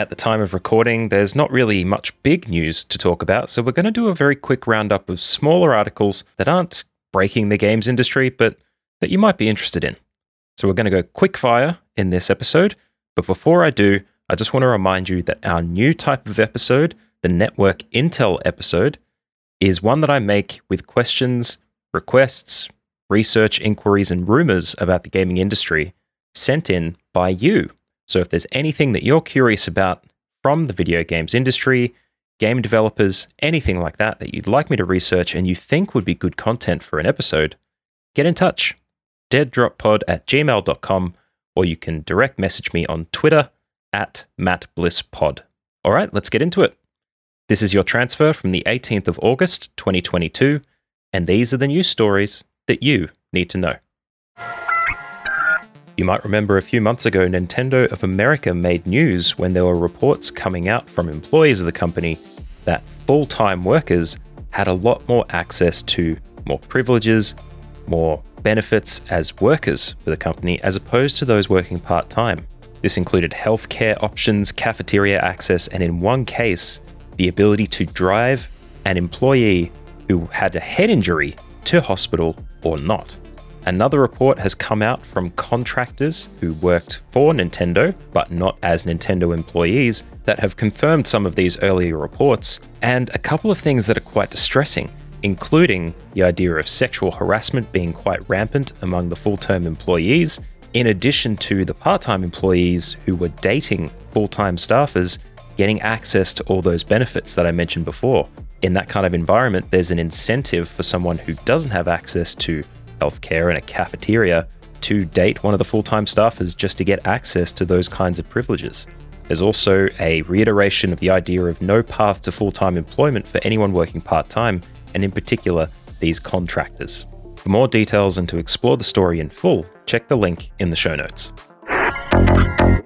At the time of recording, there's not really much big news to talk about, so we're going to do a very quick roundup of smaller articles that aren't breaking the games industry, but that you might be interested in. So we're going to go quick fire in this episode, but before I do, I just want to remind you that our new type of episode, the Network Intel episode, is one that I make with questions, requests, research inquiries, and rumors about the gaming industry sent in by you. So if there's anything that you're curious about from the video games industry, game developers, anything like that that you'd like me to research and you think would be good content for an episode, get in touch. deaddroppod at gmail.com or you can direct message me on Twitter at mattblisspod. All right, let's get into it. This is your transfer from the 18th of August, 2022, and these are the news stories that you need to know. You might remember a few months ago, Nintendo of America made news when there were reports coming out from employees of the company that full time workers had a lot more access to more privileges, more benefits as workers for the company as opposed to those working part time. This included healthcare options, cafeteria access, and in one case, the ability to drive an employee who had a head injury to hospital or not. Another report has come out from contractors who worked for Nintendo, but not as Nintendo employees, that have confirmed some of these earlier reports, and a couple of things that are quite distressing, including the idea of sexual harassment being quite rampant among the full term employees, in addition to the part time employees who were dating full time staffers getting access to all those benefits that I mentioned before. In that kind of environment, there's an incentive for someone who doesn't have access to healthcare and a cafeteria to date one of the full time staffers just to get access to those kinds of privileges. There's also a reiteration of the idea of no path to full time employment for anyone working part time, and in particular, these contractors. For more details and to explore the story in full, check the link in the show notes.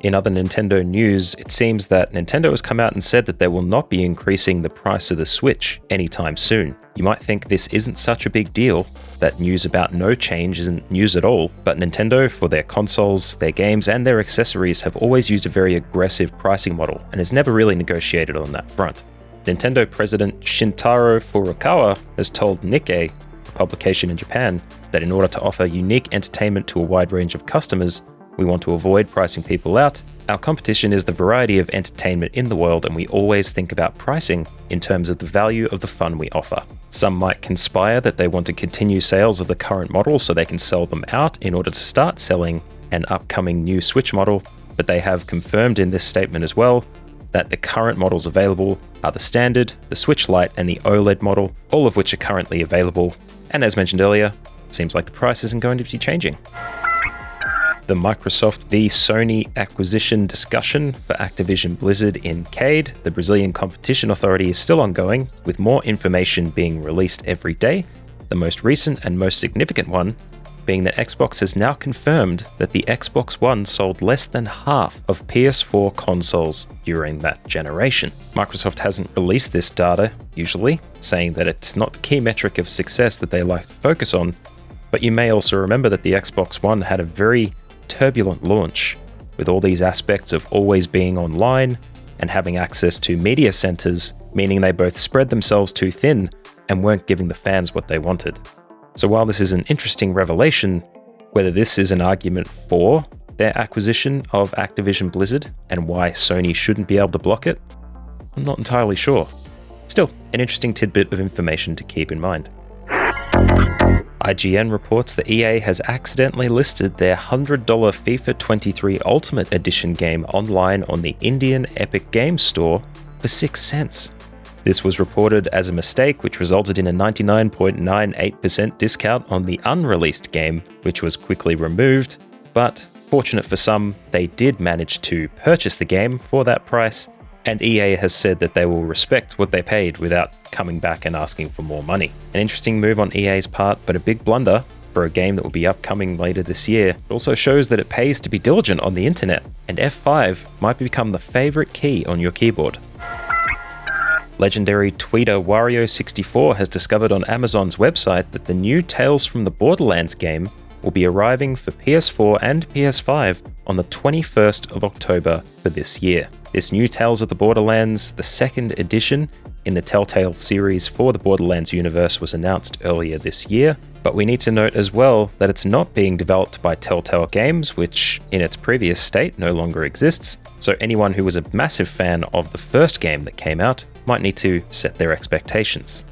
In other Nintendo news, it seems that Nintendo has come out and said that they will not be increasing the price of the Switch anytime soon. You might think this isn't such a big deal, that news about no change isn't news at all, but Nintendo, for their consoles, their games, and their accessories, have always used a very aggressive pricing model and has never really negotiated on that front. Nintendo President Shuntaro Furukawa has told Nikkei, a publication in Japan, that in order to offer unique entertainment to a wide range of customers, we want to avoid pricing people out. Our competition is the variety of entertainment in the world, and we always think about pricing in terms of the value of the fun we offer. Some might conspire that they want to continue sales of the current model so they can sell them out in order to start selling an upcoming new Switch model, but they have confirmed in this statement as well that the current models available are the standard, the Switch Lite, and the OLED model, all of which are currently available. And as mentioned earlier, seems like the price isn't going to be changing the Microsoft v Sony acquisition discussion for Activision Blizzard in CADE, the Brazilian Competition Authority, is still ongoing, with more information being released every day. The most recent and most significant one being that Xbox has now confirmed that the Xbox One sold less than half of PS4 consoles during that generation. Microsoft hasn't released this data, usually, saying that it's not the key metric of success that they like to focus on, but you may also remember that the Xbox One had a very turbulent launch, with all these aspects of always being online and having access to media centers, meaning they both spread themselves too thin and weren't giving the fans what they wanted. So, while this is an interesting revelation, whether this is an argument for their acquisition of Activision Blizzard and why Sony shouldn't be able to block it, I'm not entirely sure. Still, an interesting tidbit of information to keep in mind. IGN reports that EA has accidentally listed their $100 FIFA 23 Ultimate Edition game online on the Indian Epic Games Store for 6 cents. This was reported as a mistake, which resulted in a 99.98% discount on the unreleased game, which was quickly removed. But Fortunate for some, they did manage to purchase the game for that price, and EA has said that they will respect what they paid without coming back and asking for more money. An interesting move on EA's part, but a big blunder for a game that will be upcoming later this year. It also shows that it pays to be diligent on the internet, and F5 might become the favorite key on your keyboard. Legendary tweeter Wario64 has discovered on Amazon's website that the new Tales from the Borderlands game will be arriving for PS4 and PS5 on the 21st of October for this year. This new Tales of the Borderlands, the second edition in the Telltale series for the Borderlands universe, was announced earlier this year. But we need to note as well that it's not being developed by Telltale Games, which in its previous state no longer exists. So anyone who was a massive fan of the first game that came out might need to set their expectations.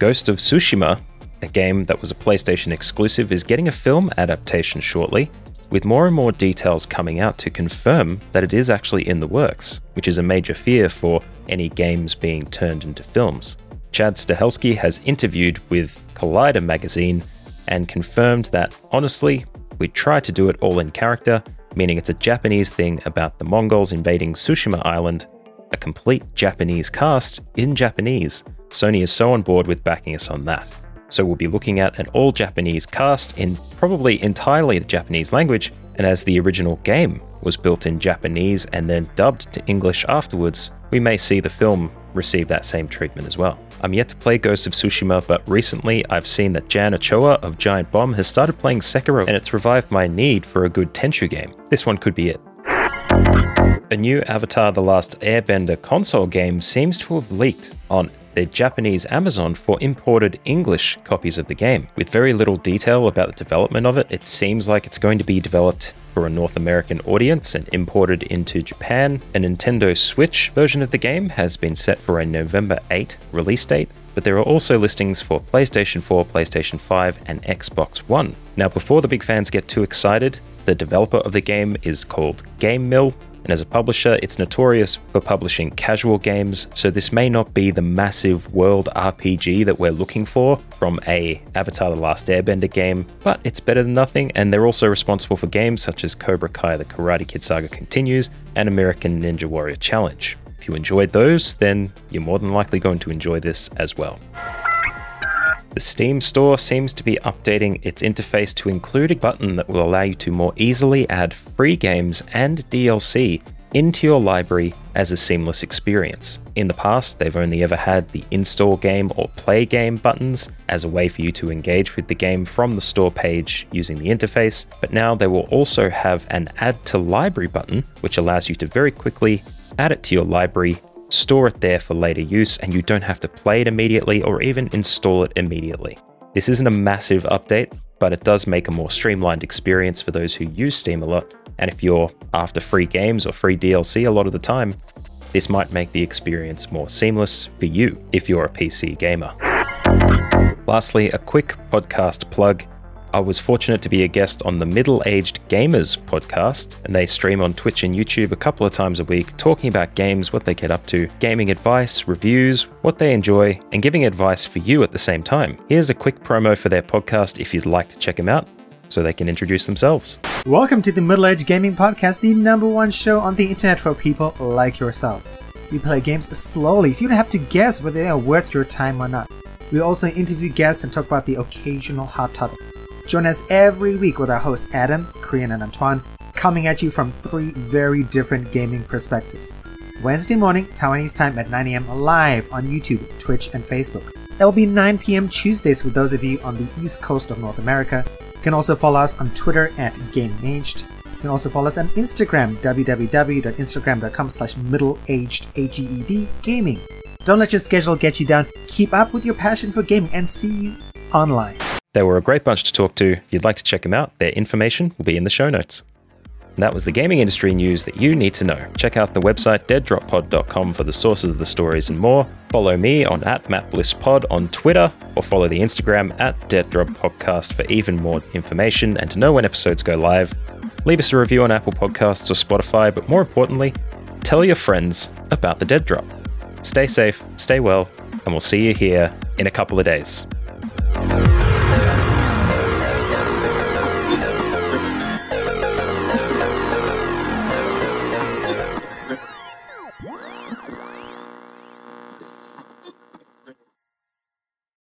Ghost of Tsushima a game that was a PlayStation exclusive is getting a film adaptation shortly, with more and more details coming out to confirm that it is actually in the works, which is a major fear for any games being turned into films. Chad Stahelski has interviewed with Collider magazine and confirmed that, honestly, we tried to do it all in character, meaning it's a Japanese thing about the Mongols invading Tsushima Island, a complete Japanese cast in Japanese. Sony is so on board with backing us on that. So we'll be looking at an all Japanese cast in probably entirely the Japanese language, and as the original game was built in Japanese and then dubbed to English afterwards, we may see the film receive that same treatment as well. I'm yet to play Ghost of Tsushima, but recently I've seen that Jan Ochoa of Giant Bomb has started playing Sekiro, and it's revived my need for a good Tenchu game. This one could be it. A new Avatar The Last Airbender console game seems to have leaked on their Japanese Amazon for imported English copies of the game. With very little detail about the development of it, it seems like it's going to be developed for a North American audience and imported into Japan. A Nintendo Switch version of the game has been set for a November 8 release date, but there are also listings for PlayStation 4, PlayStation 5, and Xbox One. Now, before the big fans get too excited, the developer of the game is called Game Mill, and as a publisher, it's notorious for publishing casual games, so this may not be the massive world RPG that we're looking for from a Avatar The Last Airbender game, but it's better than nothing, and they're also responsible for games such as Cobra Kai The Karate Kid Saga Continues and American Ninja Warrior Challenge. If you enjoyed those, then you're more than likely going to enjoy this as well. The Steam store seems to be updating its interface to include a button that will allow you to more easily add free games and DLC into your library as a seamless experience. In the past, they've only ever had the install game or play game buttons as a way for you to engage with the game from the store page using the interface, but now they will also have an add to library button, which allows you to very quickly add it to your library store it there for later use, and you don't have to play it immediately or even install it immediately. This isn't a massive update, but it does make a more streamlined experience for those who use Steam a lot. And if you're after free games or free DLC a lot of the time, this might make the experience more seamless for you if you're a PC gamer. Lastly, a quick podcast plug. I was fortunate to be a guest on the Middle Aged Gamers podcast, and they stream on Twitch and YouTube a couple of times a week, talking about games, what they get up to, gaming advice, reviews, what they enjoy, and giving advice for you at the same time. Here's a quick promo for their podcast if you'd like to check them out so they can introduce themselves. Welcome to the Middle Aged Gaming Podcast, the number one show on the internet for people like yourselves. We play games slowly, so you don't have to guess whether they are worth your time or not. We also interview guests and talk about the occasional hot topic. Join us every week with our hosts Adam, Korean, and Antoine, coming at you from three very different gaming perspectives. Wednesday morning, Taiwanese time at 9 a.m. live on YouTube, Twitch, and Facebook. That will be 9 p.m. Tuesdays for those of you on the east coast of North America. You can also follow us on Twitter at GamingAged. You can also follow us on Instagram, www.instagram.com slash middleaged, gaming. Don't let your schedule get you down. Keep up with your passion for gaming and see you online. They were a great bunch to talk to. If you'd like to check them out, their information will be in the show notes. And that was the gaming industry news that you need to know. Check out the website deaddroppod.com for the sources of the stories and more. Follow me on at MattBlissPod on Twitter or follow the Instagram at deaddroppodcast for even more information and to know when episodes go live. Leave us a review on Apple Podcasts or Spotify, but more importantly, tell your friends about the Dead Drop. Stay safe, stay well, and we'll see you here in a couple of days.